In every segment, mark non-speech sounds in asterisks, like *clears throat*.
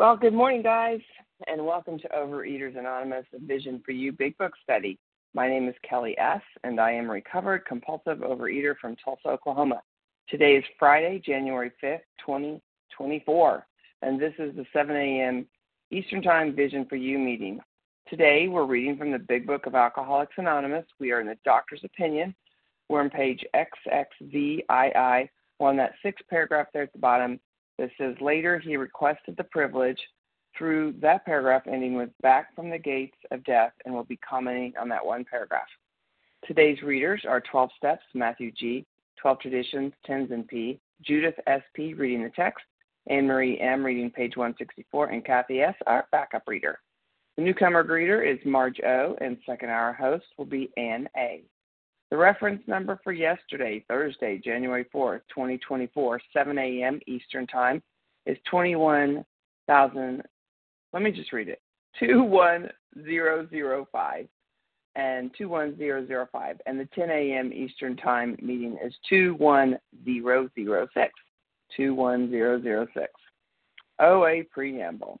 Well, good morning, guys, and welcome to Overeaters Anonymous, a Vision for You Big Book Study. My name is Kelly S., and I am a recovered compulsive overeater from Tulsa, Oklahoma. Today is Friday, January 5th, 2024, and this is the 7 a.m. Eastern Time Vision for You meeting. Today, we're reading from the Big Book of Alcoholics Anonymous. We are in the doctor's opinion. We're on page XXVII. On that sixth paragraph there at the bottom that says, Later he requested the privilege through that paragraph ending with back from the gates of death, and we'll be commenting on that one paragraph. Today's readers are 12 Steps, Matthew G., 12 Traditions, Tenzin P., Judith S.P. reading the text, Anne Marie M. reading page 164, and Kathy S., our backup reader. The newcomer greeter is Marge O., and second hour host will be Ann A. The reference number for yesterday, Thursday, January 4th, 2024, 7 a.m. Eastern Time, is 21,000. Let me just read it 21005 and 21005. And the 10 a.m. Eastern Time meeting is 21006. 21006. OA Preamble.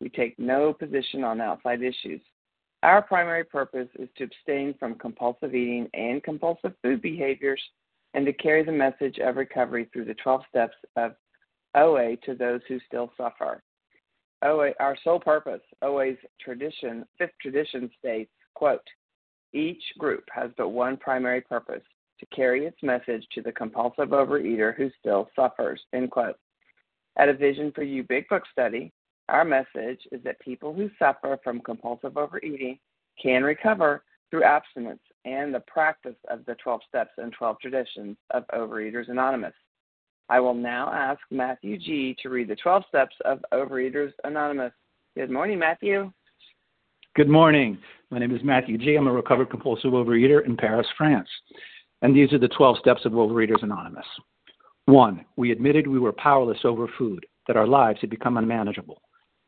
We take no position on outside issues. Our primary purpose is to abstain from compulsive eating and compulsive food behaviors and to carry the message of recovery through the 12 steps of OA to those who still suffer. OA, our sole purpose, OA's tradition, fifth tradition states, quote, each group has but one primary purpose, to carry its message to the compulsive overeater who still suffers, end quote. At a Vision for You Big Book study, our message is that people who suffer from compulsive overeating can recover through abstinence and the practice of the 12 steps and 12 traditions of Overeaters Anonymous. I will now ask Matthew G. to read the 12 steps of Overeaters Anonymous. Good morning, Matthew. Good morning. My name is Matthew G. I'm a recovered compulsive overeater in Paris, France. And these are the 12 steps of Overeaters Anonymous. One, we admitted we were powerless over food, that our lives had become unmanageable.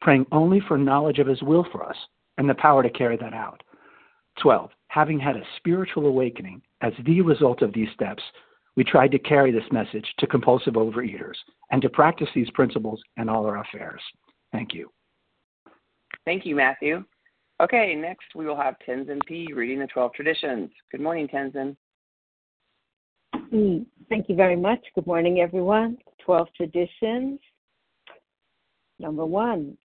praying only for knowledge of His will for us and the power to carry that out. 12. Having had a spiritual awakening as the result of these steps, we tried to carry this message to compulsive overeaters and to practice these principles in all our affairs. Thank you. Thank you, Matthew. Okay, next we will have Tenzin P. reading the 12 traditions. Good morning, Tenzin. Mm, thank you very much. Good morning, everyone. 12 traditions. Number one,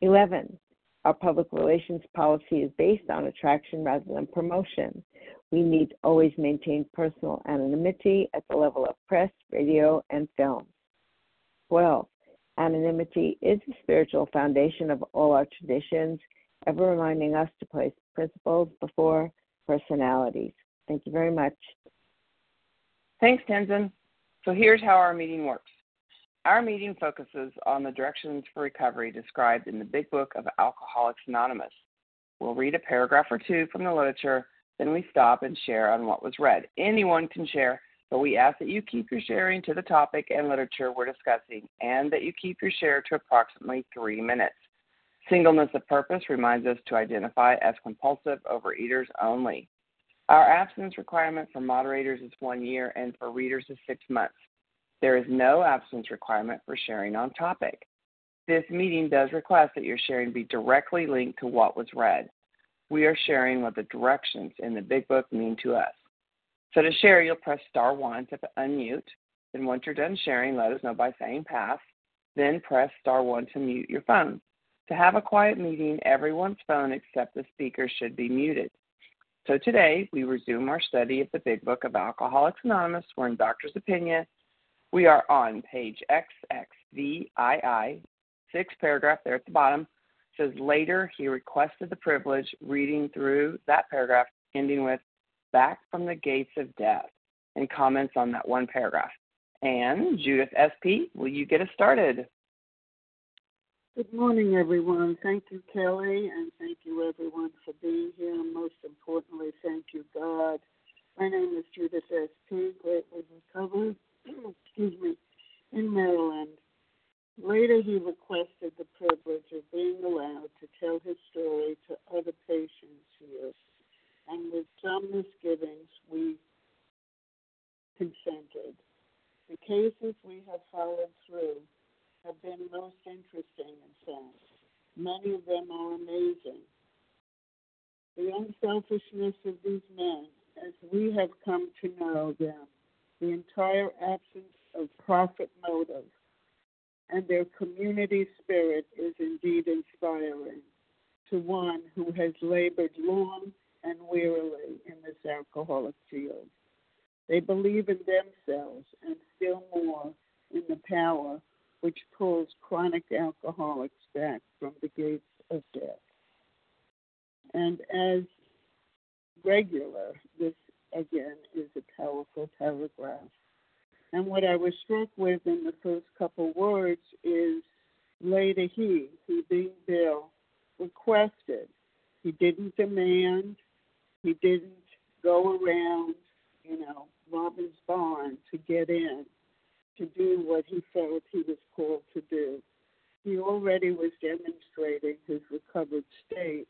11. Our public relations policy is based on attraction rather than promotion. We need to always maintain personal anonymity at the level of press, radio, and film. 12. Anonymity is the spiritual foundation of all our traditions, ever reminding us to place principles before personalities. Thank you very much. Thanks, Tenzin. So here's how our meeting works. Our meeting focuses on the directions for recovery described in the Big Book of Alcoholics Anonymous. We'll read a paragraph or two from the literature, then we stop and share on what was read. Anyone can share, but we ask that you keep your sharing to the topic and literature we're discussing, and that you keep your share to approximately three minutes. Singleness of purpose reminds us to identify as compulsive overeaters only. Our abstinence requirement for moderators is one year and for readers is six months. There is no abstinence requirement for sharing on topic. This meeting does request that your sharing be directly linked to what was read. We are sharing what the directions in the Big Book mean to us. So to share, you'll press star one to unmute. Then once you're done sharing, let us know by saying pass. Then press star one to mute your phone. To have a quiet meeting, everyone's phone except the speaker should be muted. So today, we resume our study of the Big Book of Alcoholics Anonymous. We're in Doctor's Opinion. We are on page XXVII, sixth paragraph there at the bottom. It says later he requested the privilege reading through that paragraph, ending with back from the gates of death, and comments on that one paragraph. And Judith SP, will you get us started? Good morning, everyone. Thank you, Kelly, and thank you, everyone, for being here. And most importantly, thank you, God. My name is Judith S.P., greatly recovered, excuse me, in Maryland. Later, he requested the privilege of being allowed to tell his story to other patients here. And with some misgivings, we consented. The cases we have followed through have been most interesting in fact. Many of them are amazing. The unselfishness of these men, as we have come to know them, the entire absence of profit motive, and their community spirit is indeed inspiring to one who has labored long and wearily in this alcoholic field. They believe in themselves and still more in the power which pulls chronic alcoholics back from the gates of death. And as regular, this again is a powerful paragraph. And what I was struck with in the first couple words is later he, he being Bill, requested. He didn't demand, he didn't go around, you know, Robin's barn to get in to do what he felt he was called to do. He already was demonstrating his recovered state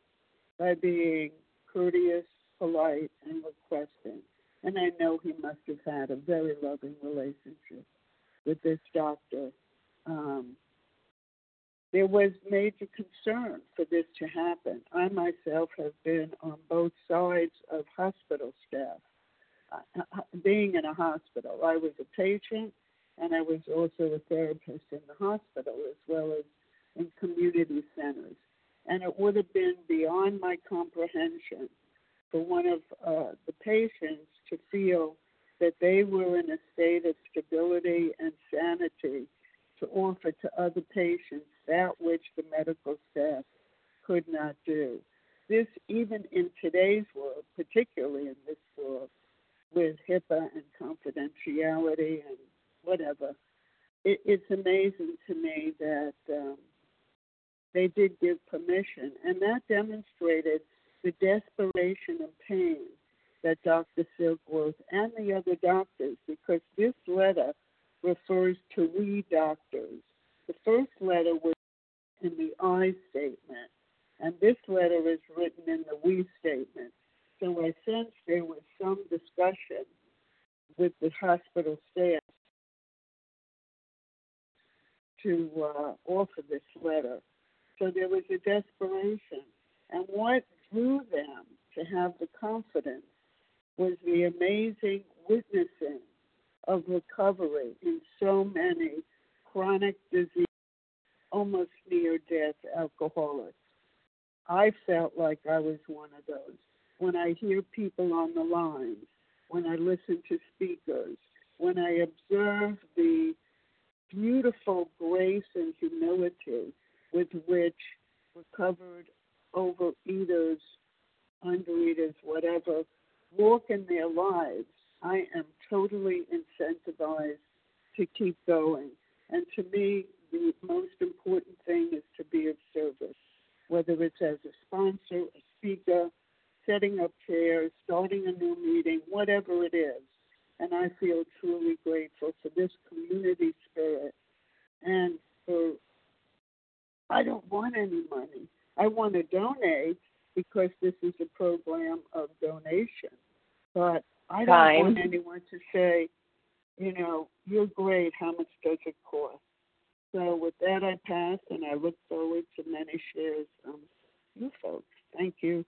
by being courteous, polite, and requesting. And I know he must have had a very loving relationship with this doctor. Um, there was major concern for this to happen. I myself have been on both sides of hospital staff. Uh, uh being in a hospital, I was a patient and I was also a therapist in the hospital as well as in community centers. And it would have been beyond my comprehension for one of uh, the patients to feel that they were in a state of stability and sanity to offer to other patients that which the medical staff could not do. This, even in today's world, particularly in this world, with HIPAA and confidentiality and whatever. It, it's amazing to me that um, they did give permission, and that demonstrated the desperation and pain that Dr. Silkworth and the other doctors, because this letter refers to we doctors. The first letter was in the I statement, and this letter is written in the we statement. So I sense there was some discussion with the hospital staff to uh, offer this letter. So there was a desperation. And what drew them to have the confidence was the amazing witnessing of recovery in so many chronic disease, almost near death alcoholics. I felt like I was one of those. When I hear people on the lines, when I listen to speakers, when I observe the beautiful grace and humility with which recovered overeaters, undereaters, whatever, walk in their lives, I am totally incentivized to keep going. And to me, the most important thing is to be of service, whether it's as a sponsor, a speaker, setting up chairs, starting a new meeting, whatever it is. And I feel truly grateful for this community spirit and for, I don't want any money. I want to donate because this is a program of donation. But I don't Time. want anyone to say, you know, you're great. How much does it cost? So with that, I pass, and I look forward to many shares from you folks. Thank you.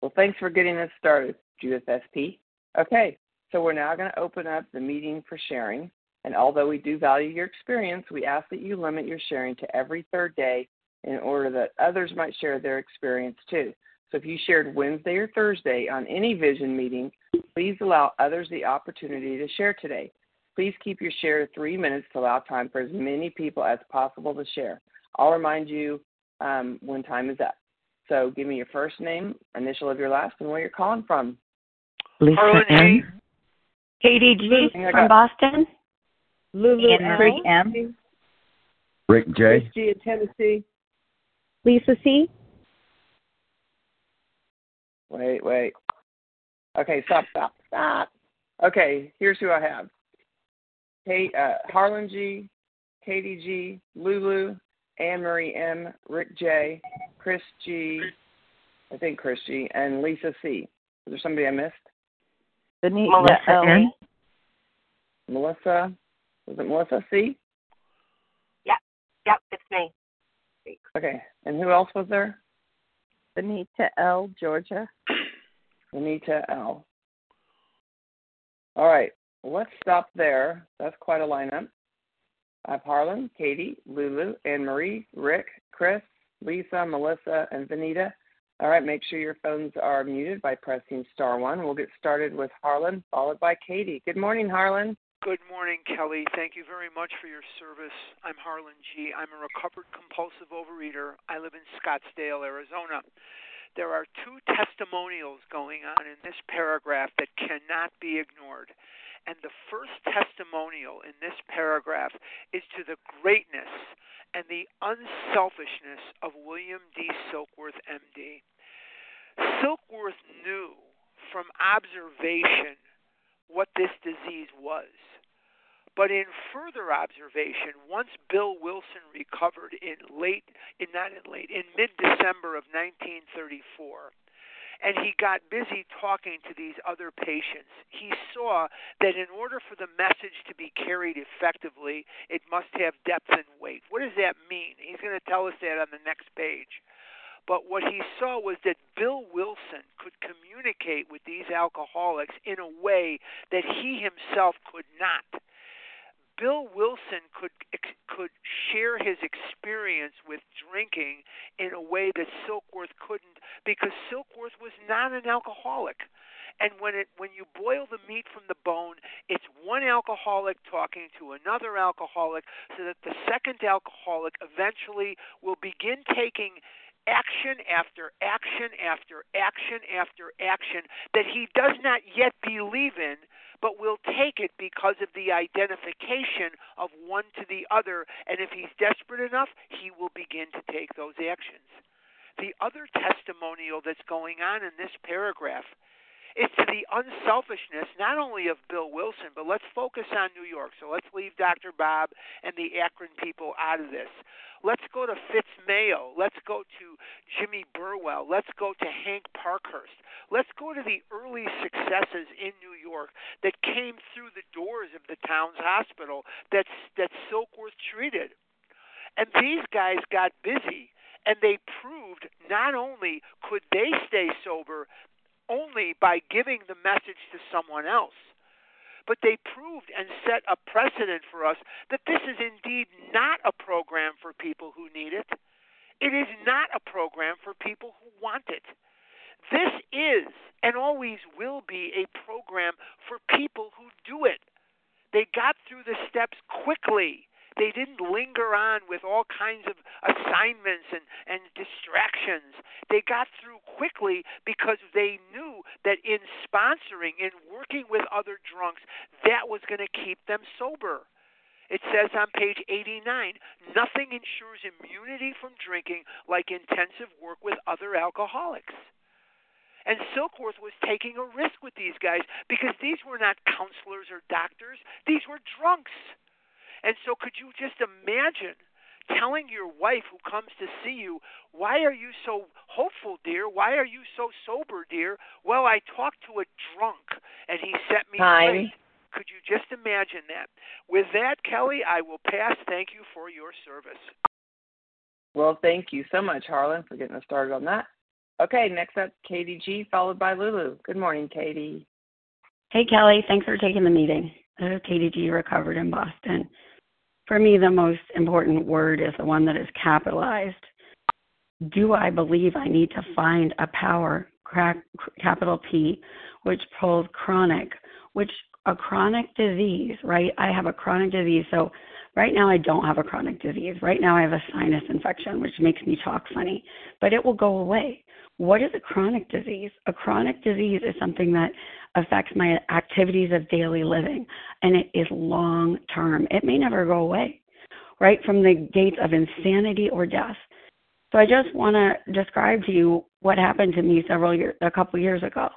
Well, thanks for getting us started, Judith SP. Okay, so we're now going to open up the meeting for sharing. And although we do value your experience, we ask that you limit your sharing to every third day in order that others might share their experience too. So if you shared Wednesday or Thursday on any vision meeting, please allow others the opportunity to share today. Please keep your share to three minutes to allow time for as many people as possible to share. I'll remind you um, when time is up. So give me your first name, initial of your last, and where you're calling from. Lisa Harlan G. M. Katie G. I got- from Boston. Lulu Anne M. Rick J. Christy in Tennessee. Lisa C. Wait, wait. Okay, stop, stop, stop. Okay, here's who I have. Kate, uh, Harlan G, Katie G, Lulu, Anne Marie M, Rick J, Chris G, I think Chris G, and Lisa C. Is there somebody I missed? Benita Melissa L. N. Melissa? Was it Melissa C? Yep, yep, it's me. Okay, and who else was there? Benita L. Georgia. *coughs* Anita L. All right, let's stop there. That's quite a lineup. I have Harlan, Katie, Lulu, Anne Marie, Rick, Chris, Lisa, Melissa, and Vanita. All right, make sure your phones are muted by pressing star one. We'll get started with Harlan, followed by Katie. Good morning, Harlan. Good morning, Kelly. Thank you very much for your service. I'm Harlan G. I'm a recovered compulsive overeater. I live in Scottsdale, Arizona. There are two testimonials going on in this paragraph that cannot be ignored. And the first testimonial in this paragraph is to the greatness and the unselfishness of William D. Silkworth, MD. Silkworth knew from observation what this disease was. But in further observation, once Bill Wilson recovered in late, in not in late, in mid-December of 1934, and he got busy talking to these other patients, he saw that in order for the message to be carried effectively, it must have depth and weight. What does that mean? He's going to tell us that on the next page. But what he saw was that Bill Wilson could communicate with these alcoholics in a way that he himself could not. Bill Wilson could could share his experience with drinking in a way that Silkworth couldn't because Silkworth was not an alcoholic. And when it when you boil the meat from the bone, it's one alcoholic talking to another alcoholic so that the second alcoholic eventually will begin taking action after action after action after action that he does not yet believe in, but will take it because of the identification of one to the other. And if he's desperate enough, he will begin to take those actions. The other testimonial that's going on in this paragraph the unselfishness not only of Bill Wilson, but let's focus on New York. So let's leave Dr. Bob and the Akron people out of this. Let's go to Fitz Mayo. Let's go to Jimmy Burwell. Let's go to Hank Parkhurst. Let's go to the early successes in New York that came through the doors of the Towns Hospital that that Silkworth treated. And these guys got busy and they proved not only could they stay sober only by giving the message to someone else, but they proved and set a precedent for us that this is indeed not a program for people who need it. It is not a program for people who want it. This is and always will be a program for people who do it. They got through the steps quickly. They didn't linger on with all kinds of assignments and, and distractions. They got through quickly because they knew that in sponsoring, in working with other drunks, that was going to keep them sober. It says on page 89 nothing ensures immunity from drinking like intensive work with other alcoholics. And Silkworth was taking a risk with these guys because these were not counselors or doctors, these were drunks. And so, could you just imagine telling your wife who comes to see you, Why are you so hopeful, dear? Why are you so sober, dear? Well, I talked to a drunk and he set me Time. straight. Could you just imagine that? With that, Kelly, I will pass. Thank you for your service. Well, thank you so much, Harlan, for getting us started on that. Okay, next up, Katie G, followed by Lulu. Good morning, Katie. Hey, Kelly. Thanks for taking the meeting. This is Katie G, recovered in Boston. For me, the most important word is the one that is capitalized. Do I believe I need to find a power, crack, capital P, which pulls chronic, which a chronic disease, right? I have a chronic disease. So right now I don't have a chronic disease. Right now I have a sinus infection, which makes me talk funny, but it will go away. What is a chronic disease? A chronic disease is something that affects my activities of daily living, and it is long term. It may never go away, right from the gates of insanity or death. So I just want to describe to you what happened to me several years, a couple years ago.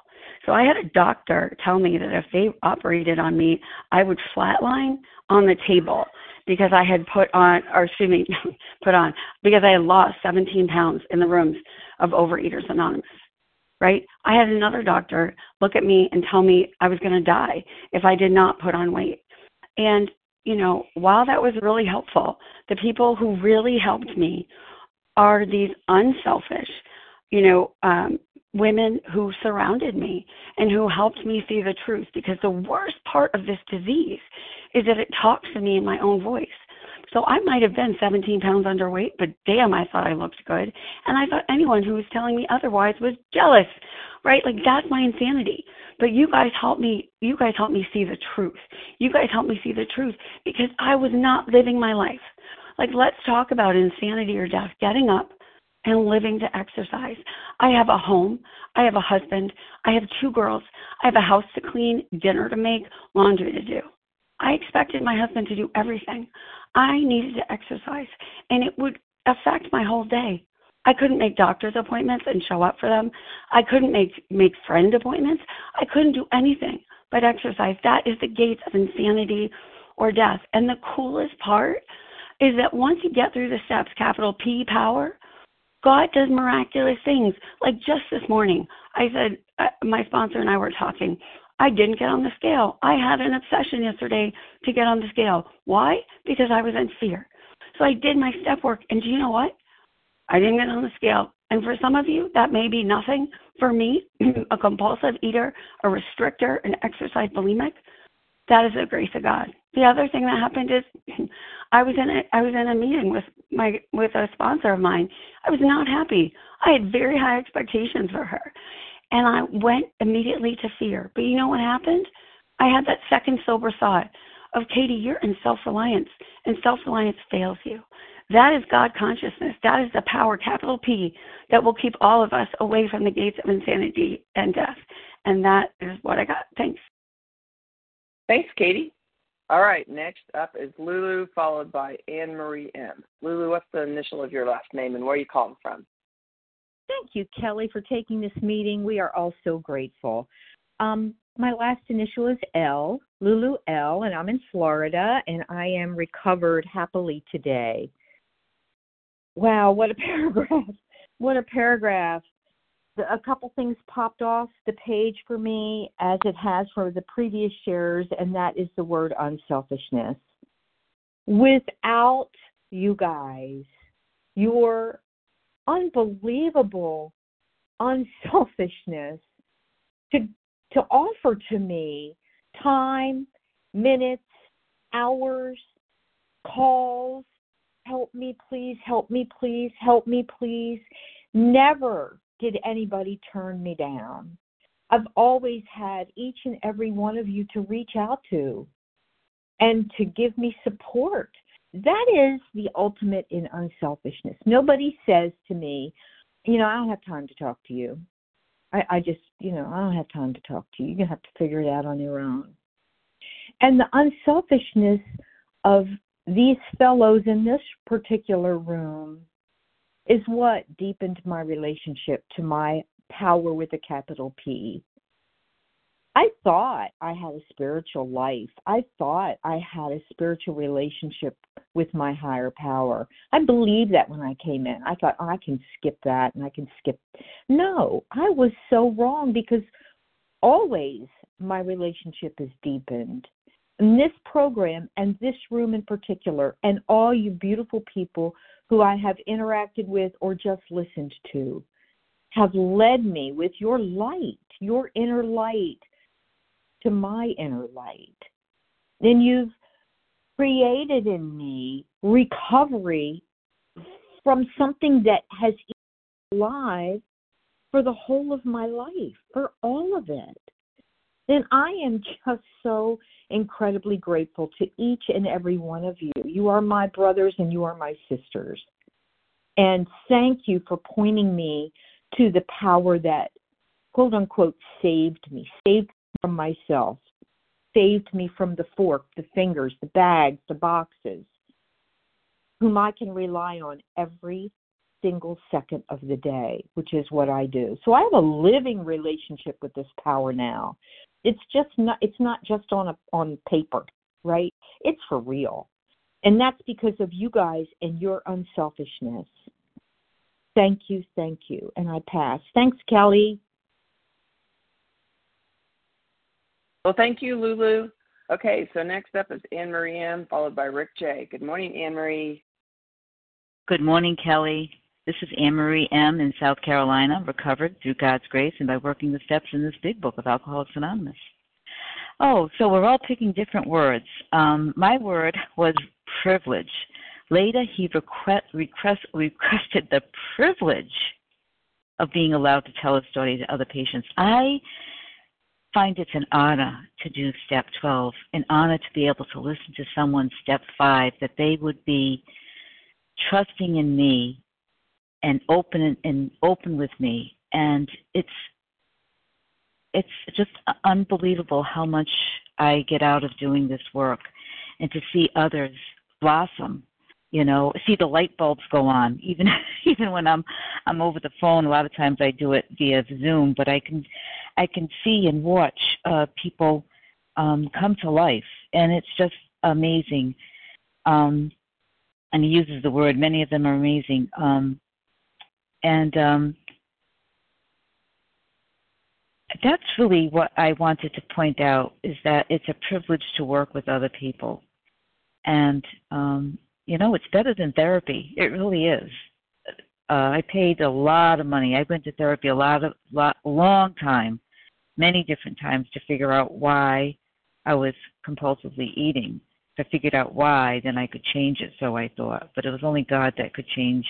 So I had a doctor tell me that if they operated on me, I would flatline on the table because I had put on, or excuse me, *laughs* put on, because I had lost 17 pounds in the rooms of Overeaters Anonymous right? I had another doctor look at me and tell me I was going to die if I did not put on weight. And, you know, while that was really helpful, the people who really helped me are these unselfish, you know, um, women who surrounded me and who helped me see the truth because the worst part of this disease is that it talks to me in my own voice. So I might have been 17 pounds underweight, but damn, I thought I looked good. And I thought anyone who was telling me otherwise was jealous, right? Like that's my insanity. But you guys helped me, you guys helped me see the truth. You guys helped me see the truth because I was not living my life. Like let's talk about insanity or death. Getting up and living to exercise. I have a home. I have a husband. I have two girls. I have a house to clean, dinner to make, laundry to do. I expected my husband to do everything. I needed to exercise, and it would affect my whole day. I couldn't make doctor's appointments and show up for them. I couldn't make make friend appointments. I couldn't do anything but exercise. That is the gates of insanity or death. And the coolest part is that once you get through the steps, capital P power, God does miraculous things. Like just this morning, I said, uh, my sponsor and I were talking. I didn't get on the scale. I had an obsession yesterday to get on the scale. Why? Because I was in fear. So I did my step work, and do you know what? I didn't get on the scale. And for some of you, that may be nothing. For me, *clears throat* a compulsive eater, a restrictor, an exercise bulimic, that is the grace of God. The other thing that happened is *laughs* I was in a I was in a meeting with my with a sponsor of mine. I was not happy. I had very high expectations for her. And I went immediately to fear. But you know what happened? I had that second sober thought of Katie, you're in self reliance, and self reliance fails you. That is God consciousness. That is the power, capital P, that will keep all of us away from the gates of insanity and death. And that is what I got. Thanks. Thanks, Katie. All right, next up is Lulu, followed by Anne Marie M. Lulu, what's the initial of your last name and where are you calling from? Thank you, Kelly, for taking this meeting. We are all so grateful. Um, my last initial is L, Lulu L, and I'm in Florida, and I am recovered happily today. Wow, what a *laughs* paragraph! What a paragraph! A couple things popped off the page for me, as it has for the previous shares, and that is the word unselfishness. Without you guys, your unbelievable unselfishness to to offer to me time, minutes, hours, calls, help me please, help me please, help me please. Never did anybody turn me down. I've always had each and every one of you to reach out to and to give me support. That is the ultimate in unselfishness. Nobody says to me, you know, I don't have time to talk to you. I, I just, you know, I don't have time to talk to you. You're going to have to figure it out on your own. And the unselfishness of these fellows in this particular room is what deepened my relationship to my power with a capital P. I thought I had a spiritual life. I thought I had a spiritual relationship with my higher power. I believed that when I came in. I thought, oh, I can skip that and I can skip. No, I was so wrong because always my relationship is deepened. And this program and this room in particular, and all you beautiful people who I have interacted with or just listened to, have led me with your light, your inner light to my inner light. Then you've created in me recovery from something that has alive for the whole of my life, for all of it. Then I am just so incredibly grateful to each and every one of you. You are my brothers and you are my sisters. And thank you for pointing me to the power that, quote unquote, saved me, saved from myself, saved me from the fork, the fingers, the bags, the boxes, whom I can rely on every single second of the day, which is what I do. So I have a living relationship with this power now. It's just not it's not just on a on paper, right? It's for real. And that's because of you guys and your unselfishness. Thank you, thank you. And I pass. Thanks, Kelly. Well, thank you, Lulu. Okay, so next up is Anne Marie M, followed by Rick J. Good morning, Anne Marie. Good morning, Kelly. This is Anne Marie M. in South Carolina, recovered through God's grace and by working the steps in this big book of Alcoholics Anonymous. Oh, so we're all picking different words. Um, my word was privilege. Later, he request, request, requested the privilege of being allowed to tell his story to other patients. I find it's an honor to do step 12, an honor to be able to listen to someone step 5, that they would be trusting in me and open and open with me. And it's it's just unbelievable how much I get out of doing this work and to see others blossom you know see the light bulbs go on. *laughs* Even even when i'm i'm over the phone a lot of times i do it via zoom but i can i can see and watch uh people um come to life. And it's just amazing. Um and he uses the word many of them are amazing. Um and um that's really what I wanted to point out is that it's a privilege to work with other people. And um you know, it's better than therapy. It really is. Uh, I paid a lot of money. I went to therapy a lot of lot long time, many different times to figure out why I was compulsively eating. If I figured out why, then I could change it. So I thought, but it was only God that could change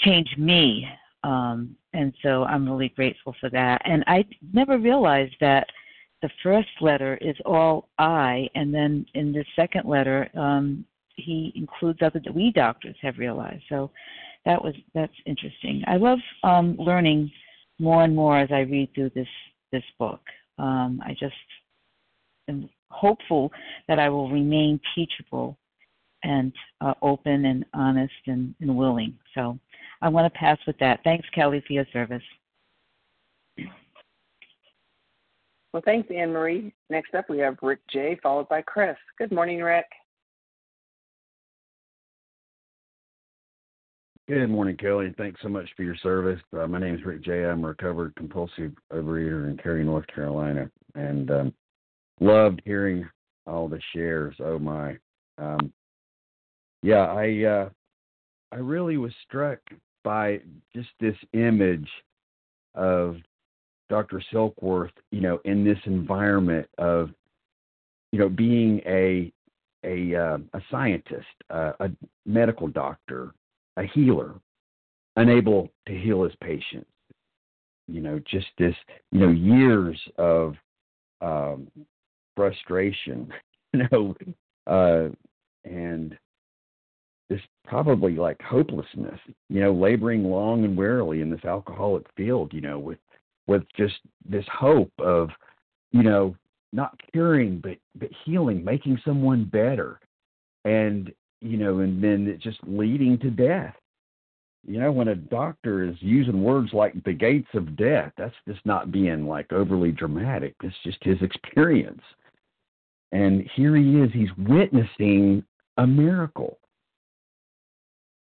change me. Um, and so I'm really grateful for that. And I never realized that the first letter is all I, and then in the second letter, um, he includes other that we doctors have realized. So that was that's interesting. I love um, learning more and more as I read through this this book. Um, I just am hopeful that I will remain teachable and uh, open and honest and, and willing. So I want to pass with that. Thanks, Kelly, for your service. Well, thanks, Anne Marie. Next up, we have Rick J, followed by Chris. Good morning, Rick. Good morning, Kelly. Thanks so much for your service. Uh, my name is Rick J. I'm a recovered compulsive overeater in Cary, North Carolina, and um, loved hearing all the shares. Oh my, um, yeah, I uh, I really was struck by just this image of Dr. Silkworth, you know, in this environment of, you know, being a a uh, a scientist, uh, a medical doctor, a healer, unable to heal his patients. You know, just this, you know, years of um, frustration, *laughs* you know, uh, and this probably like hopelessness, you know, laboring long and wearily in this alcoholic field, you know, with with just this hope of, you know, not curing but but healing, making someone better, and you know, and then it just leading to death. You know, when a doctor is using words like the gates of death, that's just not being like overly dramatic. It's just his experience. And here he is, he's witnessing a miracle.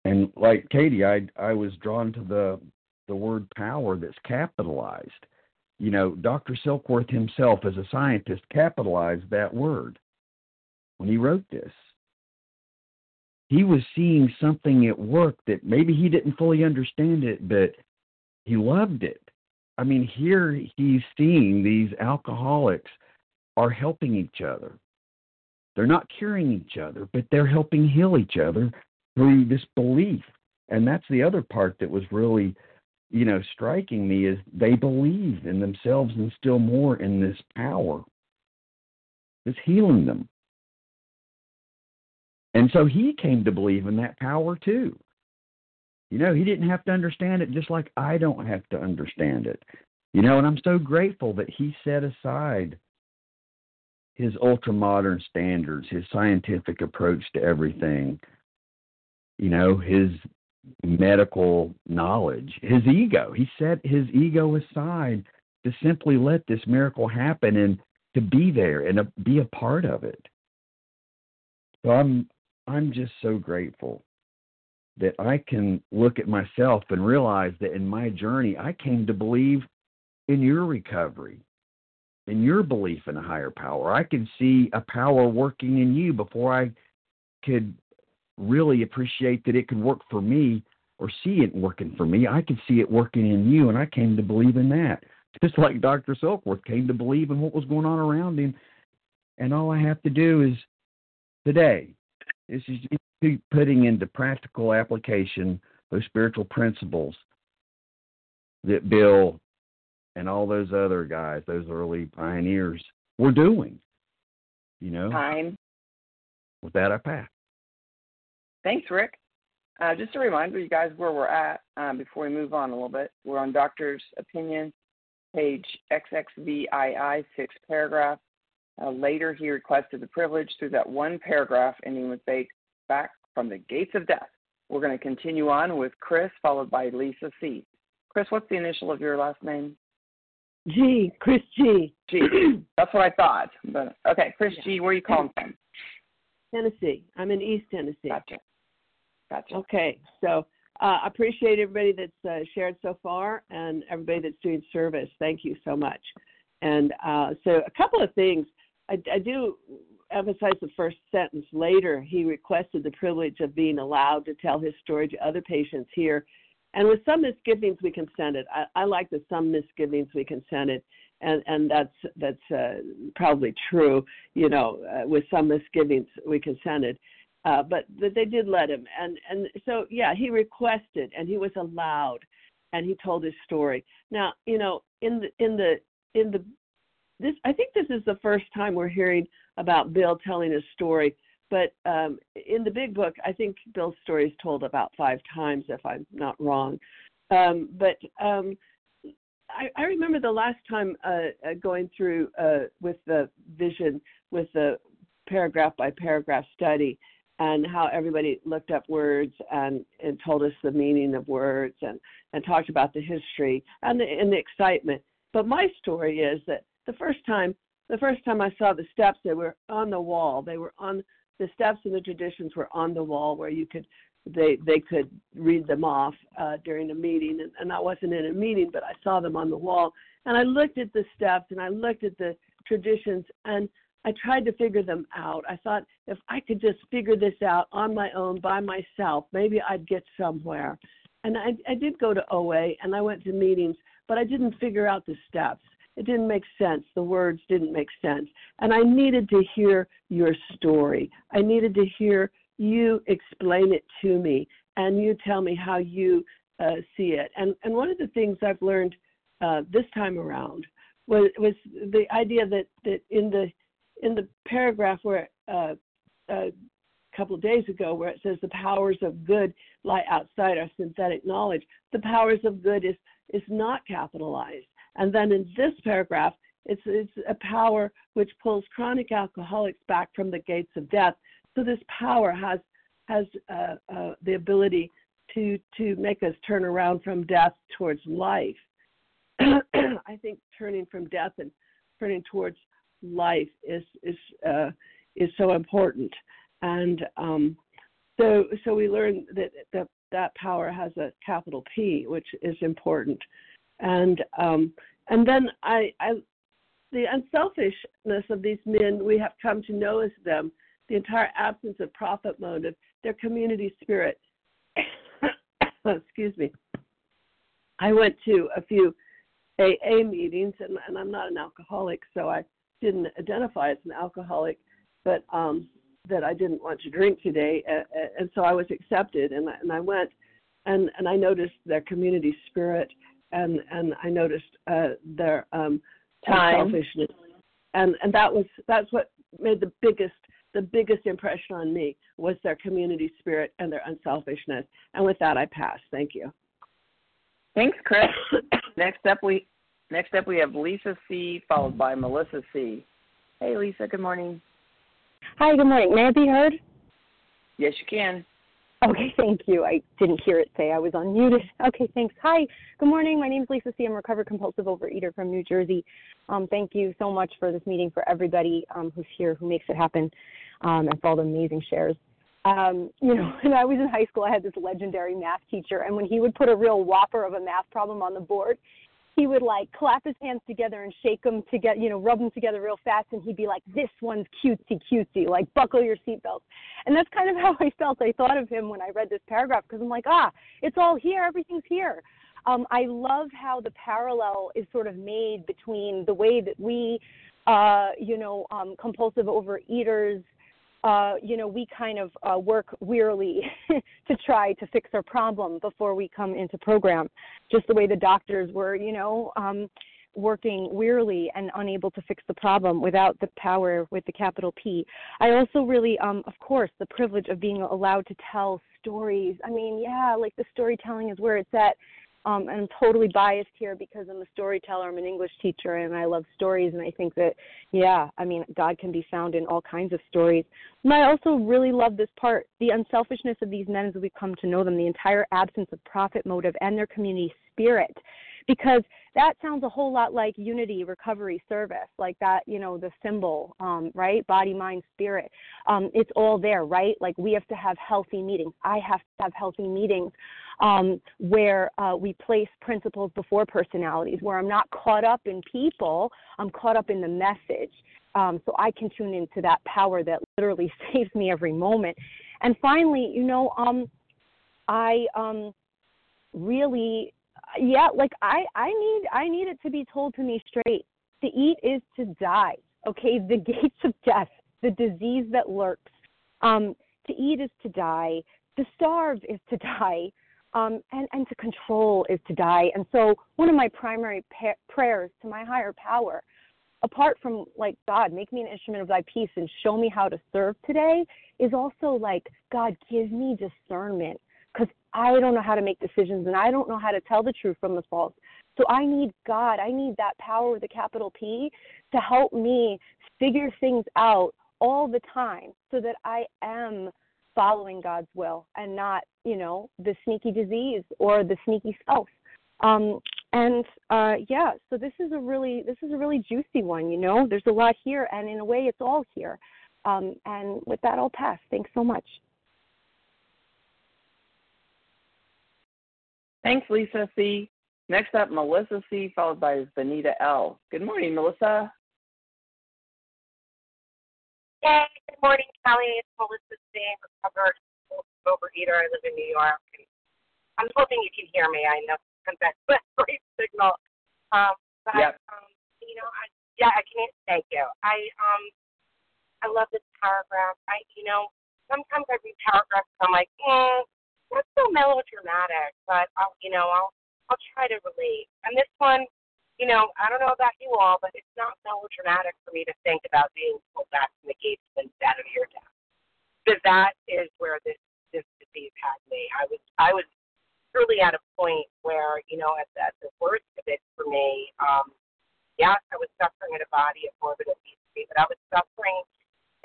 And like Katie, I I was drawn to the the word power that's capitalized. You know, Dr. Silkworth himself, as a scientist, capitalized that word when he wrote this. He was seeing something at work that maybe he didn't fully understand it, but he loved it. I mean, here he's seeing these alcoholics are helping each other. They're not curing each other, but they're helping heal each other through this belief. And that's the other part that was really you know, striking me is they believe in themselves and still more in this power that's healing them. And so he came to believe in that power too. You know, he didn't have to understand it just like I don't have to understand it. You know, and I'm so grateful that he set aside his ultra modern standards, his scientific approach to everything, you know, his medical knowledge, his ego. He set his ego aside to simply let this miracle happen and to be there and a, be a part of it. So I'm I'm just so grateful that I can look at myself and realize that in my journey I came to believe in your recovery, in your belief in a higher power. I can see a power working in you before I could really appreciate that it could work for me or see it working for me. I could see it working in you, and I came to believe in that. Just like Dr. Silkworth came to believe in what was going on around him. And all I have to do is today this is putting into practical application those spiritual principles that Bill and all those other guys, those early pioneers, were doing. You know, time. With that, I pass. Thanks, Rick. Uh, just a reminder, you guys, where we're at um, before we move on a little bit. We're on Doctor's Opinion, page XXVII, sixth paragraph. Uh, later, he requested the privilege through that one paragraph ending with back from the gates of death. We're going to continue on with Chris, followed by Lisa C. Chris, what's the initial of your last name? G. Chris G. G. *clears throat* That's what I thought. But okay, Chris yeah. G. Where are you calling from? Tennessee. I'm in East Tennessee. Gotcha. Gotcha. Okay, so uh, I appreciate everybody that's uh, shared so far and everybody that's doing service. Thank you so much. And uh, so, a couple of things. I, I, do emphasize the first sentence. Later, he requested the privilege of being allowed to tell his story to other patients here. And with some misgivings, we consented. I, I like the some misgivings we consented, and and that's that's uh, probably true. You know, uh, with some misgivings, we consented uh, but they did let him, and and so yeah, he requested and he was allowed, and he told his story. Now you know in the in the in the this I think this is the first time we're hearing about Bill telling his story. But um, in the big book, I think Bill's story is told about five times, if I'm not wrong. Um, but um, I, I remember the last time uh, uh going through uh, with the vision with the paragraph by paragraph study and how everybody looked up words and, and told us the meaning of words and, and talked about the history and the, and the excitement. But my story is that the first time the first time I saw the steps, they were on the wall. They were on the steps and the traditions were on the wall where you could they they could read them off uh, during a meeting, and, and I wasn't in a meeting, but I saw them on the wall, and I looked at the steps and I looked at the traditions, and I tried to figure them out. I thought if I could just figure this out on my own by myself, maybe I'd get somewhere. And I, I did go to OA and I went to meetings, but I didn't figure out the steps. It didn't make sense. The words didn't make sense. And I needed to hear your story. I needed to hear you explain it to me and you tell me how you uh, see it. And and one of the things I've learned uh, this time around was was the idea that that in the in the paragraph where uh, a couple of days ago where it says the powers of good lie outside our synthetic knowledge, the powers of good is is not capitalized. And then in this paragraph, it's it's a power which pulls chronic alcoholics back from the gates of death so this power has has uh, uh, the ability to to make us turn around from death towards life. *clears throat* I think turning from death and turning towards life is is uh, is so important, and um, so so we learn that that that power has a capital P, which is important, and um, and then I, I the unselfishness of these men we have come to know as them the entire absence of profit motive, their community spirit. *coughs* Excuse me. I went to a few AA meetings, and, and I'm not an alcoholic, so I didn't identify as an alcoholic, but um, that I didn't want to drink today, uh, and so I was accepted, and I, and I went, and and I noticed their community spirit, and and I noticed uh, their um, Time. selfishness, and and that was that's what made the biggest the biggest impression on me was their community spirit and their unselfishness. And with that, I pass. Thank you. Thanks, Chris. *coughs* next up, we next up we have Lisa C, followed by Melissa C. Hey, Lisa. Good morning. Hi, good morning. May I be heard? Yes, you can. Okay, *laughs* thank you. I didn't hear it say I was unmuted. Okay, thanks. Hi, good morning. My name is Lisa C. I'm a recovered compulsive overeater from New Jersey. Um, thank you so much for this meeting for everybody um, who's here, who makes it happen, um, and for all the amazing shares. Um, you know, *laughs* when I was in high school, I had this legendary math teacher, and when he would put a real whopper of a math problem on the board, he would like clap his hands together and shake them together, you know, rub them together real fast, and he'd be like, "This one's cutesy, cutesy, like buckle your seatbelts." And that's kind of how I felt. I thought of him when I read this paragraph because I'm like, ah, it's all here, everything's here. Um, I love how the parallel is sort of made between the way that we, uh, you know, um, compulsive overeaters uh, you know, we kind of uh, work wearily *laughs* to try to fix our problem before we come into program, just the way the doctors were, you know, um, working wearily and unable to fix the problem without the power with the capital P. I also really, um, of course, the privilege of being allowed to tell stories. I mean, yeah, like the storytelling is where it's at um, I'm totally biased here because I'm a storyteller. I'm an English teacher, and I love stories. And I think that, yeah, I mean, God can be found in all kinds of stories. And I also really love this part: the unselfishness of these men as we come to know them, the entire absence of profit motive, and their community spirit because that sounds a whole lot like unity recovery service like that you know the symbol um, right body mind spirit um, it's all there right like we have to have healthy meetings i have to have healthy meetings um, where uh, we place principles before personalities where i'm not caught up in people i'm caught up in the message um, so i can tune into that power that literally *laughs* saves me every moment and finally you know um, i um, really yeah, like I I need I need it to be told to me straight. To eat is to die. Okay, the *laughs* gates of death, the disease that lurks. Um, to eat is to die. To starve is to *laughs* die. Um, and, and to control is to die. And so, one of my primary pa- prayers to my higher power, apart from like, God, make me an instrument of thy peace and show me how to serve today, is also like, God, give me discernment because I don't know how to make decisions and I don't know how to tell the truth from the false. So I need God. I need that power with a capital P to help me figure things out all the time so that I am following God's will and not, you know, the sneaky disease or the sneaky self. Um, and uh, yeah, so this is a really this is a really juicy one. You know, there's a lot here, and in a way, it's all here. Um, and with that, I'll pass. Thanks so much. Thanks, Lisa C. Next up, Melissa C., followed by Vanita L. Good morning, Melissa. Hey, good morning, Kelly. It's Melissa C., recovered overeater. I live in New York. And I'm hoping you can hear me. I know that's a great *laughs* signal. Um, but, yep. um, you know, I, yeah, I can. Thank you. I um, I love this paragraph. I, you know, sometimes I read paragraphs and I'm like, mm, that's so melodramatic. But I'll, you know, I'll I'll try to relate. And this one, you know, I don't know about you all, but it's not melodramatic for me to think about being pulled back from the gates instead of your death. Because that is where this this disease had me. I was I was truly at a point where, you know, at the, at the worst of it for me, um, yes, I was suffering in a body of morbid obesity, but I was suffering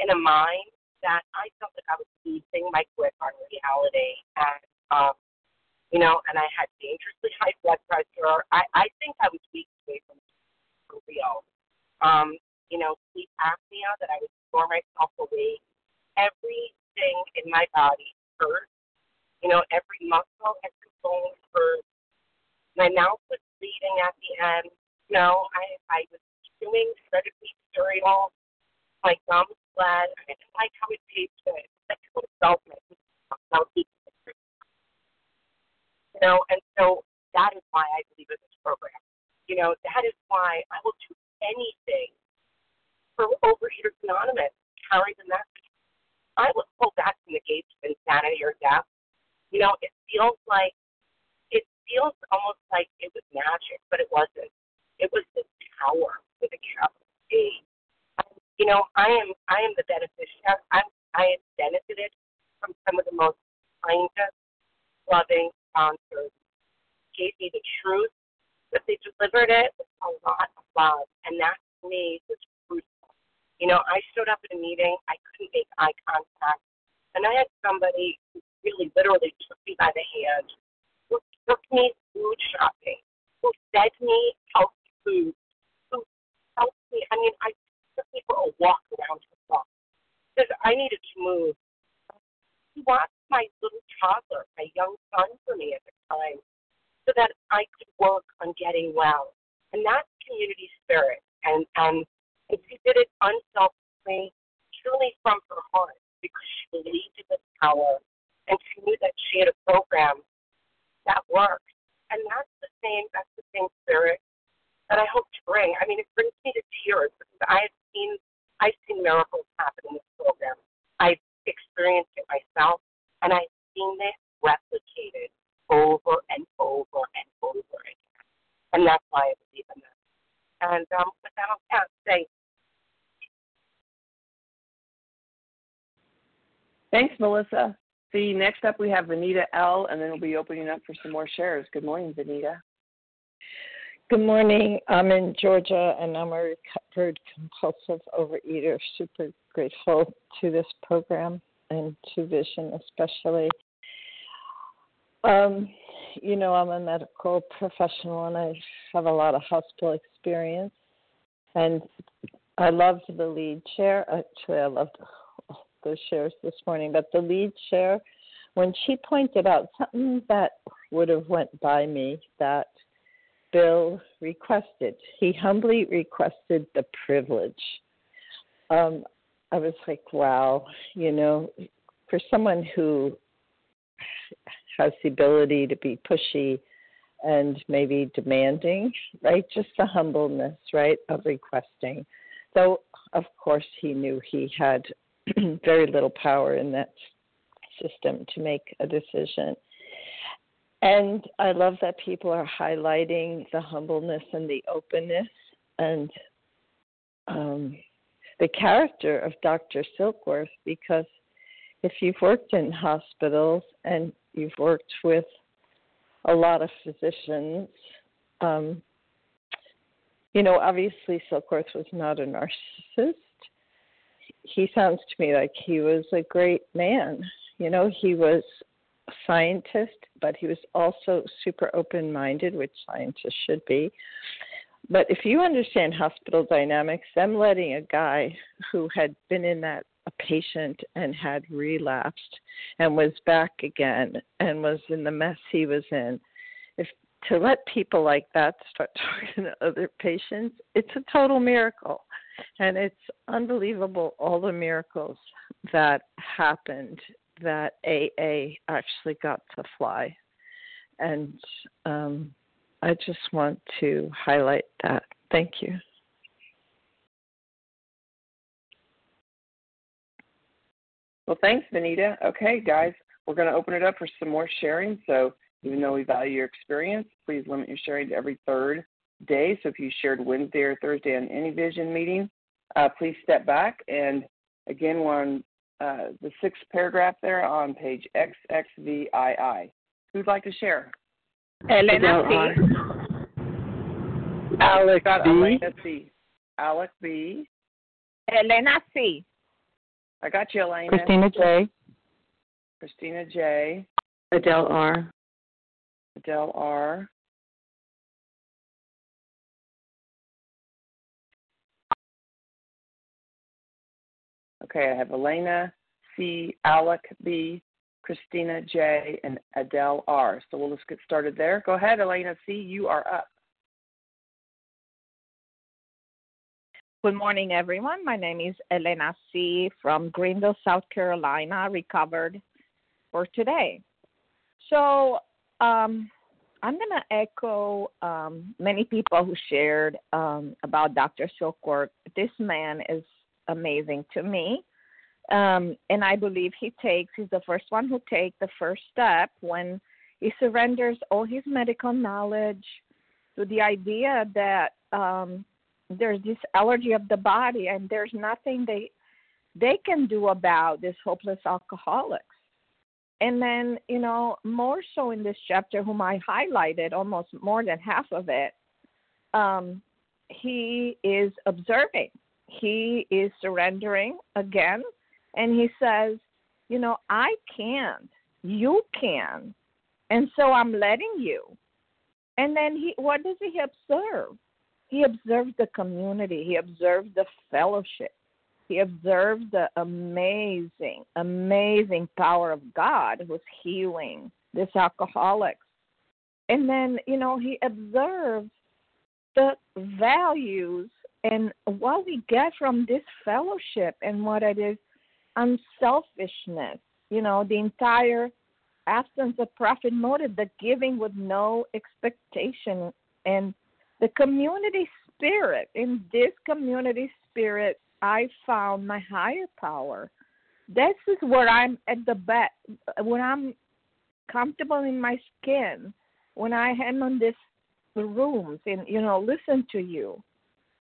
in a mind that I felt like I was losing my grip on reality. And um, you know, and I had dangerously high blood pressure. I, I think I was for real. Um, you know, sleep apnea that I would snore myself awake. Everything in my body hurt. You know, every muscle, every bone hurt. My mouth was bleeding at the end. You know, I I was chewing wheat cereal. My gums bled. I didn't like how it tasted. Like it was self you know, and so that is why I believe in this program. You know, that is why I will do anything for Overeaters Anonymous, carry the message. I was pulled back from the gates of insanity or death. You know, it feels like it feels almost like it was magic, but it wasn't. It was this power with a capital A. You know, I am I am the beneficiary. I'm I have benefited from some of the most kindest, loving, sponsors gave me the truth, but they delivered it with a lot of love. And that to me was crucial. You know, I showed up at a meeting, I couldn't make eye contact, and I had somebody who really literally took me by the hand, who took me food shopping, who fed me healthy food, who helped me. I mean, I took me for a walk around the block because I needed to move. He watched my little toddler, my young son, for me at the time, so that I could work on getting well. And that's community spirit. And and, and she did it unselfishly, truly from her heart, because she believed in the power and she knew that she had a program that worked. And that's the same that's the same spirit that I hope to bring. I mean, it brings me to tears because I have seen I've seen miracles happen in this program. I've experienced it myself and I've seen it replicated over and over and over again. And that's why I believe in this. And um, with that, I'll say Thanks, Melissa. C, next up we have Vanita L., and then we'll be opening up for some more shares. Good morning, Vanita. Good morning. I'm in Georgia, and I'm a recovered compulsive overeater. Super grateful to this program and to vision especially. Um, you know, I'm a medical professional and I have a lot of hospital experience. And I loved the lead chair. Actually, I loved the shares this morning, but the lead chair, when she pointed out something that would have went by me that Bill requested, he humbly requested the privilege. Um, I was like, wow, you know, for someone who has the ability to be pushy and maybe demanding, right? Just the humbleness, right, of requesting. Though, of course, he knew he had *clears throat* very little power in that system to make a decision. And I love that people are highlighting the humbleness and the openness and um, the character of Dr. Silkworth because if you've worked in hospitals and you've worked with a lot of physicians, um, you know, obviously Silkworth was not a narcissist. He sounds to me like he was a great man. You know, he was a scientist, but he was also super open minded, which scientists should be. But if you understand hospital dynamics, them letting a guy who had been in that a patient and had relapsed and was back again and was in the mess he was in, if to let people like that start *laughs* talking to other patients, it's a total miracle. And it's unbelievable all the miracles that happened that AA actually got to fly. And um, I just want to highlight that. Thank you. Well, thanks, Vanita. Okay, guys, we're going to open it up for some more sharing. So, even though we value your experience, please limit your sharing to every third day. So, if you shared Wednesday or Thursday on any vision meeting, uh, please step back. And again, we're on uh, the sixth paragraph there on page XXVII. Who'd like to share? Elena C. Alec B. Elena C. Alec B. Elena C. I got you, Elena. Christina J. Christina J. Adele R. Adele R. Okay, I have Elena C, Alec B, Christina J, and Adele R. So we'll just get started there. Go ahead, Elena C, you are up. Good morning, everyone. My name is Elena C. from Greenville, South Carolina, recovered for today. So um, I'm going to echo um, many people who shared um, about Dr. Silkworth. This man is amazing to me. Um, and I believe he takes, he's the first one who takes the first step when he surrenders all his medical knowledge to the idea that um, there's this allergy of the body and there's nothing they they can do about this hopeless alcoholics. And then you know more so in this chapter whom i highlighted almost more than half of it um, he is observing. He is surrendering again and he says you know i can't you can. And so i'm letting you. And then he what does he observe he observed the community, he observed the fellowship, he observed the amazing, amazing power of God who's healing this alcoholics. And then, you know, he observed the values and what we get from this fellowship and what it is unselfishness, you know, the entire absence of profit motive, the giving with no expectation and the community spirit. In this community spirit, I found my higher power. This is where I'm at the best, when I'm comfortable in my skin, when I am in this rooms and you know listen to you,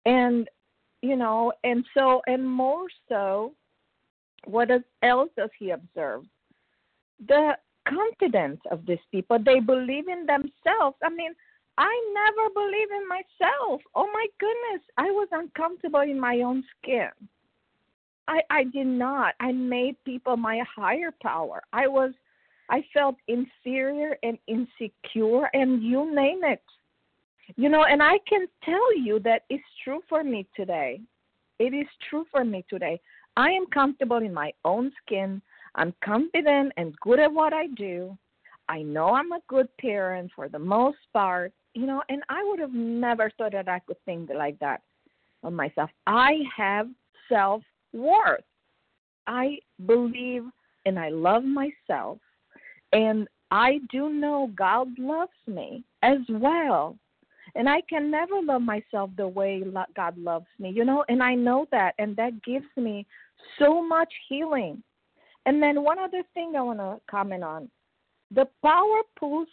and you know, and so and more so, what else does he observe? The confidence of these people. They believe in themselves. I mean, I never believed in myself. Oh my goodness, I was uncomfortable in my own skin. I I did not. I made people my higher power. I was I felt inferior and insecure and you name it. You know, and I can tell you that it's true for me today. It is true for me today. I am comfortable in my own skin. I'm confident and good at what I do. I know I'm a good parent for the most part you know, and I would have never thought that I could think like that of myself. I have self worth. I believe and I love myself, and I do know God loves me as well. And I can never love myself the way God loves me, you know, and I know that, and that gives me so much healing. And then one other thing I want to comment on the power pulls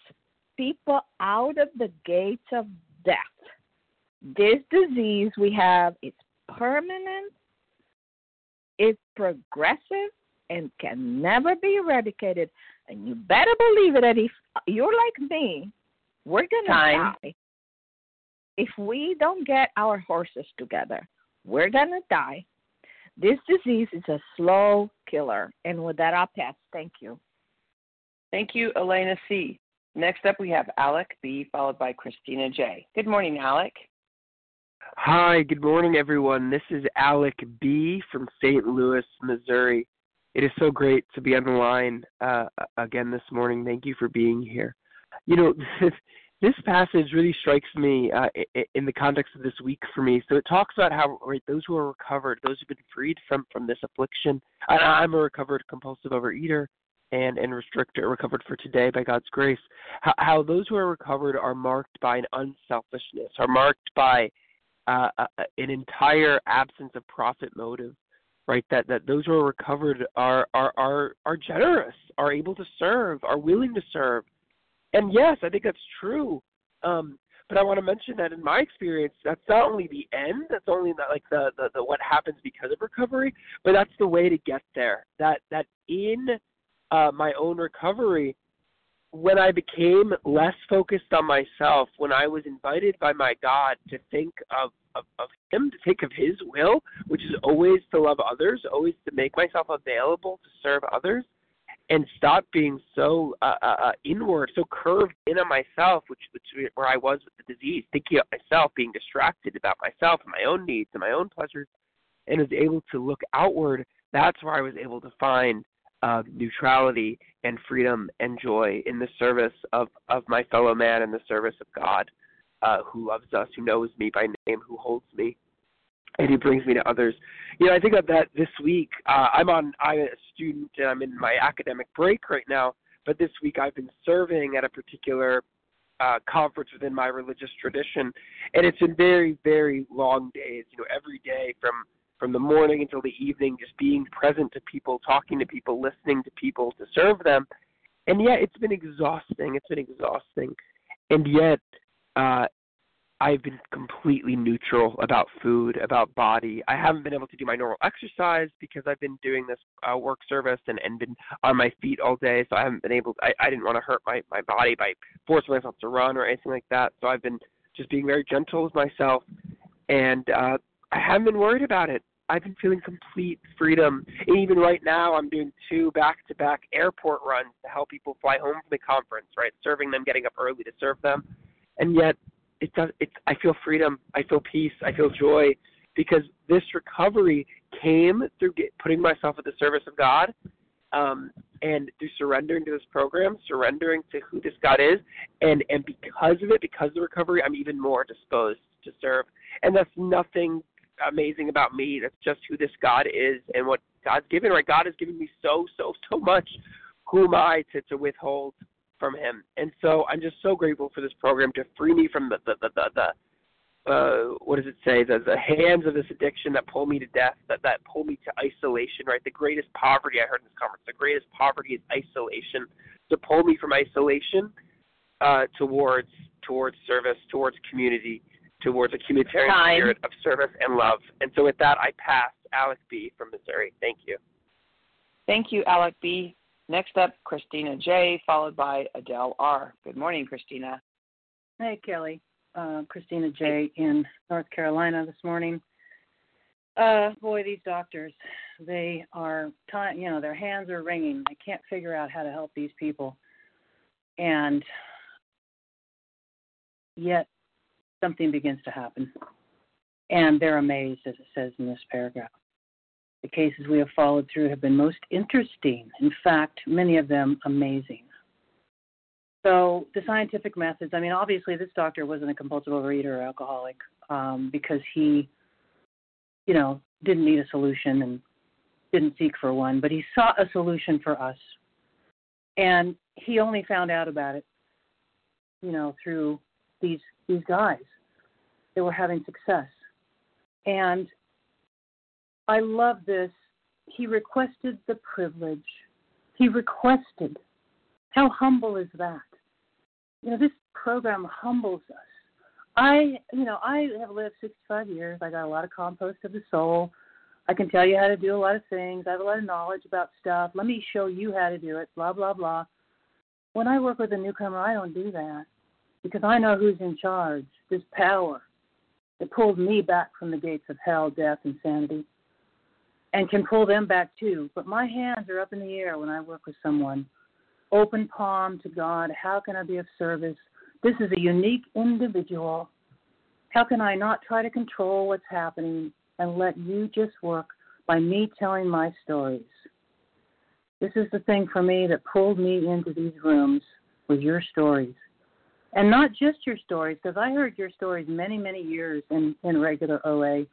people out of the gates of death. This disease we have is permanent, it's progressive, and can never be eradicated. And you better believe it that if you're like me, we're going to die. If we don't get our horses together, we're going to die. This disease is a slow killer. And with that, I'll pass. Thank you. Thank you, Elena C. Next up, we have Alec B, followed by Christina J. Good morning, Alec. Hi, good morning, everyone. This is Alec B from St. Louis, Missouri. It is so great to be on the line uh, again this morning. Thank you for being here. You know, *laughs* this passage really strikes me uh, in the context of this week for me. So it talks about how right those who are recovered, those who've been freed from from this affliction. I'm a recovered compulsive overeater and and restricted recovered for today by God's grace. How, how those who are recovered are marked by an unselfishness, are marked by uh, an entire absence of profit motive right? That that those who are recovered are are are are generous are able to serve are willing to serve. And yes i think that's true um but i want to mention that in my experience that's not only the end that's only not like the, the the what happens because of recovery but that's the way to get there. That that in uh my own recovery when I became less focused on myself, when I was invited by my God to think of, of, of Him, to think of His will, which is always to love others, always to make myself available to serve others, and stop being so uh, uh, uh inward, so curved in on myself, which, which where I was with the disease, thinking of myself, being distracted about myself and my own needs and my own pleasures, and was able to look outward. That's where I was able to find neutrality and freedom and joy in the service of, of my fellow man and the service of God uh, who loves us, who knows me by name, who holds me, and who brings me to others. You know, I think of that this week. Uh, I'm on. I'm a student, and I'm in my academic break right now. But this week, I've been serving at a particular uh, conference within my religious tradition, and it's been very, very long days. You know, every day from from the morning until the evening, just being present to people, talking to people, listening to people to serve them. And yet, it's been exhausting. It's been exhausting. And yet, uh, I've been completely neutral about food, about body. I haven't been able to do my normal exercise because I've been doing this uh, work service and, and been on my feet all day. So I haven't been able. To, I, I didn't want to hurt my my body by forcing myself to run or anything like that. So I've been just being very gentle with myself, and uh, I haven't been worried about it. I've been feeling complete freedom. And even right now, I'm doing two back-to-back airport runs to help people fly home from the conference. Right, serving them, getting up early to serve them, and yet it does. It's I feel freedom. I feel peace. I feel joy because this recovery came through get, putting myself at the service of God, um, and through surrendering to this program, surrendering to who this God is, and and because of it, because of the recovery, I'm even more disposed to serve. And that's nothing amazing about me. That's just who this God is and what God's given. Right? God has given me so, so, so much. Who am I to, to withhold from Him? And so I'm just so grateful for this program to free me from the the the, the, the uh, what does it say? The, the hands of this addiction that pull me to death, that, that pull me to isolation, right? The greatest poverty I heard in this conference, the greatest poverty is isolation. To pull me from isolation uh, towards towards service, towards community, towards a communitarian Time. spirit of service and love. And so with that, I pass Alec B. from Missouri. Thank you. Thank you, Alec B. Next up, Christina J., followed by Adele R. Good morning, Christina. Hey, Kelly. Uh, Christina J. in North Carolina this morning. Uh, boy, these doctors, they are, time, you know, their hands are wringing. They can't figure out how to help these people. And yet something begins to happen. And they're amazed, as it says in this paragraph. The cases we have followed through have been most interesting. In fact, many of them amazing. So, the scientific methods I mean, obviously, this doctor wasn't a compulsive overeater or alcoholic um, because he, you know, didn't need a solution and didn't seek for one, but he sought a solution for us. And he only found out about it, you know, through these these guys that were having success. And I love this. He requested the privilege. He requested. How humble is that? You know, this program humbles us. I, you know, I have lived 65 years. I got a lot of compost of the soul. I can tell you how to do a lot of things. I have a lot of knowledge about stuff. Let me show you how to do it, blah, blah, blah. When I work with a newcomer, I don't do that because I know who's in charge. There's power. that pulled me back from the gates of hell, death, insanity, and can pull them back too. But my hands are up in the air when I work with someone open palm to God. How can I be of service? This is a unique individual. How can I not try to control what's happening and let you just work by me telling my stories? This is the thing for me that pulled me into these rooms was your stories. And not just your stories, because I heard your stories many, many years in, in regular OA.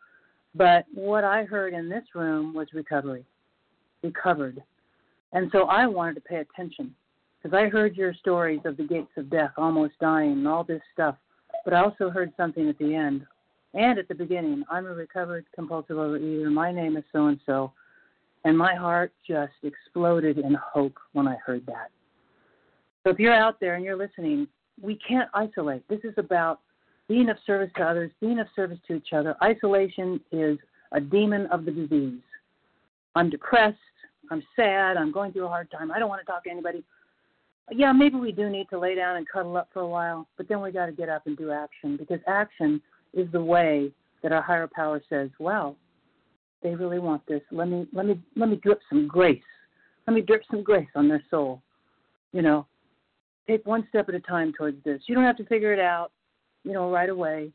But what I heard in this room was recovery, recovered. And so I wanted to pay attention because I heard your stories of the gates of death, almost dying, and all this stuff. But I also heard something at the end and at the beginning. I'm a recovered compulsive overeater. My name is so and so. And my heart just exploded in hope when I heard that. So if you're out there and you're listening, we can't isolate. This is about being of service to others, being of service to each other. Isolation is a demon of the disease. I'm depressed. I'm sad. I'm going through a hard time. I don't want to talk to anybody. Yeah, maybe we do need to lay down and cuddle up for a while, but then we got to get up and do action because action is the way that our higher power says, "Well, they really want this. Let me let me let me drip some grace. Let me drip some grace on their soul." You know, take one step at a time towards this. You don't have to figure it out, you know, right away.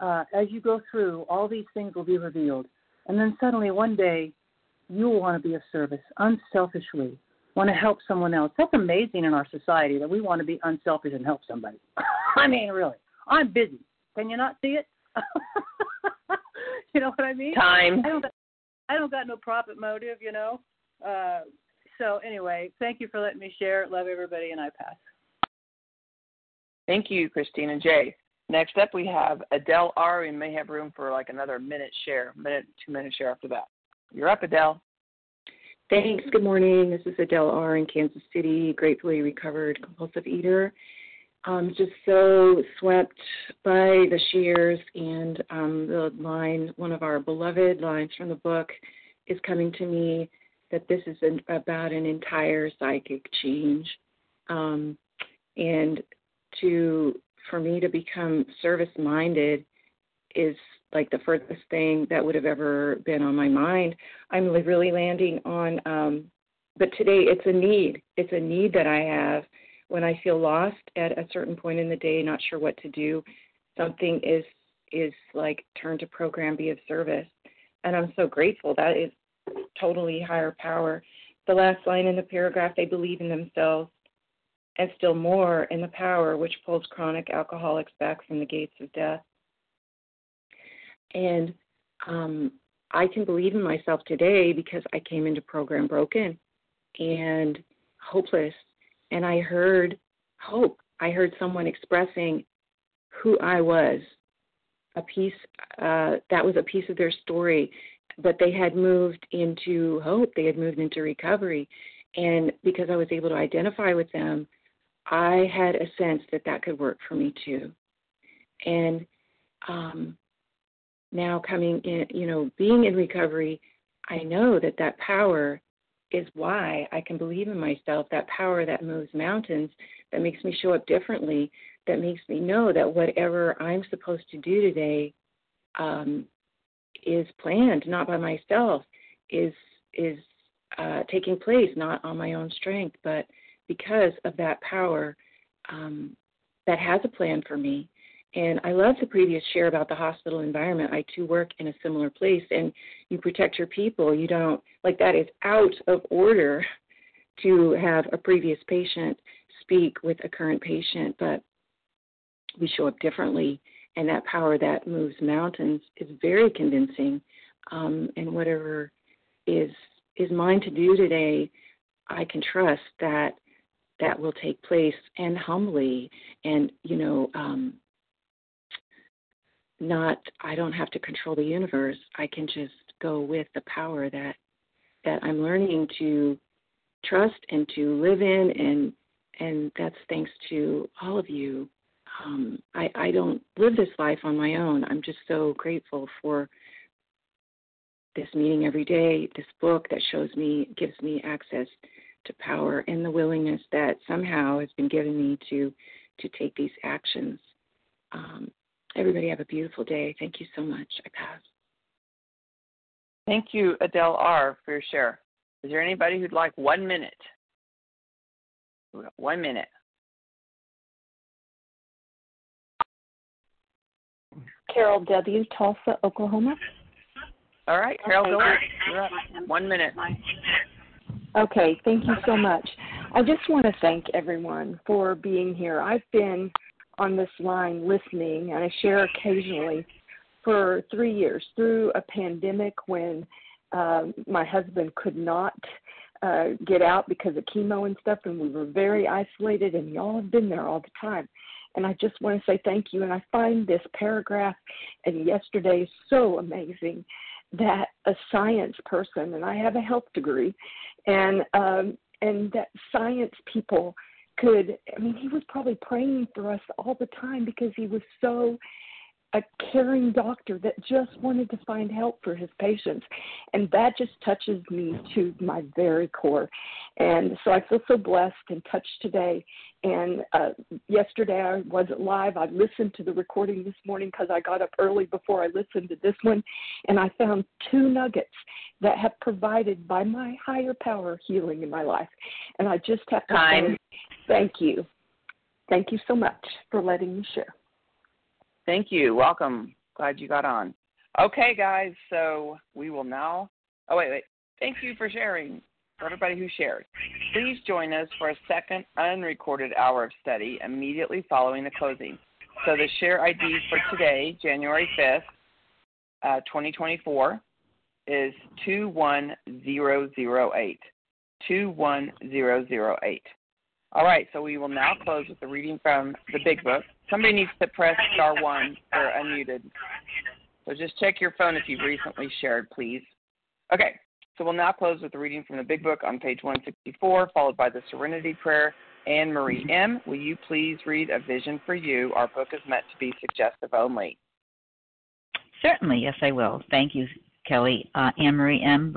Uh, as you go through, all these things will be revealed, and then suddenly one day, you will want to be of service unselfishly, want to help someone else. That's amazing in our society that we want to be unselfish and help somebody. *laughs* I mean, really, I'm busy. Can you not see it? *laughs* you know what I mean? Time. I don't. I don't got no profit motive, you know. Uh, so anyway, thank you for letting me share. Love everybody, and I pass. Thank you, Christina J. Next up, we have Adele R. We may have room for like another minute share, minute, two minute share after that. You're up, Adele. Thanks. Good morning. This is Adele R. in Kansas City, gratefully recovered compulsive eater. Um, just so swept by the shears and um, the line, one of our beloved lines from the book is coming to me that this is an, about an entire psychic change. Um, and to for me to become service minded is like the furthest thing that would have ever been on my mind. I'm really landing on, um, but today it's a need. It's a need that I have when I feel lost at a certain point in the day, not sure what to do. Something is is like turn to program, be of service, and I'm so grateful. That is totally higher power. The last line in the paragraph, they believe in themselves and still more in the power which pulls chronic alcoholics back from the gates of death. And um, I can believe in myself today because I came into program broken and hopeless. And I heard hope. I heard someone expressing who I was. A piece uh, that was a piece of their story, but they had moved into hope. They had moved into recovery, and because I was able to identify with them, I had a sense that that could work for me too. And um, now coming in, you know, being in recovery, I know that that power is why I can believe in myself, that power that moves mountains, that makes me show up differently, that makes me know that whatever I'm supposed to do today um, is planned, not by myself, is is uh, taking place not on my own strength, but because of that power um, that has a plan for me and I love the previous share about the hospital environment. I too work in a similar place, and you protect your people. You don't, like, that is out of order to have a previous patient speak with a current patient, but we show up differently. And that power that moves mountains is very convincing. Um, and whatever is is mine to do today, I can trust that that will take place and humbly and you know um, not I don't have to control the universe. I can just go with the power that that I'm learning to trust and to live in and and that's thanks to all of you. Um, I, I don't live this life on my own. I'm just so grateful for this meeting every day, this book that shows me, gives me access to power, and the willingness that somehow has been given me to to take these actions. Um, Everybody have a beautiful day. Thank you so much. I pass. Thank you, Adele R., for your share. Is there anybody who'd like one minute? One minute. Carol W., Tulsa, Oklahoma. All right, Carol, go ahead. You're up. One minute. Okay, thank you so much. I just want to thank everyone for being here. I've been on this line listening, and I share occasionally for three years through a pandemic when uh, my husband could not uh, get out because of chemo and stuff, and we were very isolated, and y'all have been there all the time. And I just want to say thank you. And I find this paragraph and yesterday so amazing that a science person, and I have a health degree, and um, and that science people could. I mean, he was probably praying for us all the time because he was so a caring doctor that just wanted to find help for his patients. And that just touches me to my very core. And so I feel so blessed and touched today. And uh, yesterday I wasn't live. I listened to the recording this morning because I got up early before I listened to this one. And I found two nuggets that have provided by my higher power healing in my life. And I just have to Time. say thank you. Thank you so much for letting me share. Thank you. Welcome. Glad you got on. Okay, guys. So we will now. Oh wait, wait. Thank you for sharing. For everybody who shared, please join us for a second unrecorded hour of study immediately following the closing. So the share ID for today, January fifth, uh, 2024, is two one zero zero eight. Two one zero zero eight. All right, so we will now close with the reading from the Big Book. Somebody needs to press star one or unmuted. So just check your phone if you've recently shared, please. Okay, so we'll now close with the reading from the Big Book on page 164, followed by the Serenity Prayer. Anne Marie M., will you please read A Vision for You? Our book is meant to be suggestive only. Certainly, yes, I will. Thank you, Kelly. Uh, Anne Marie M.,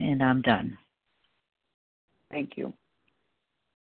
And I'm done. Thank you.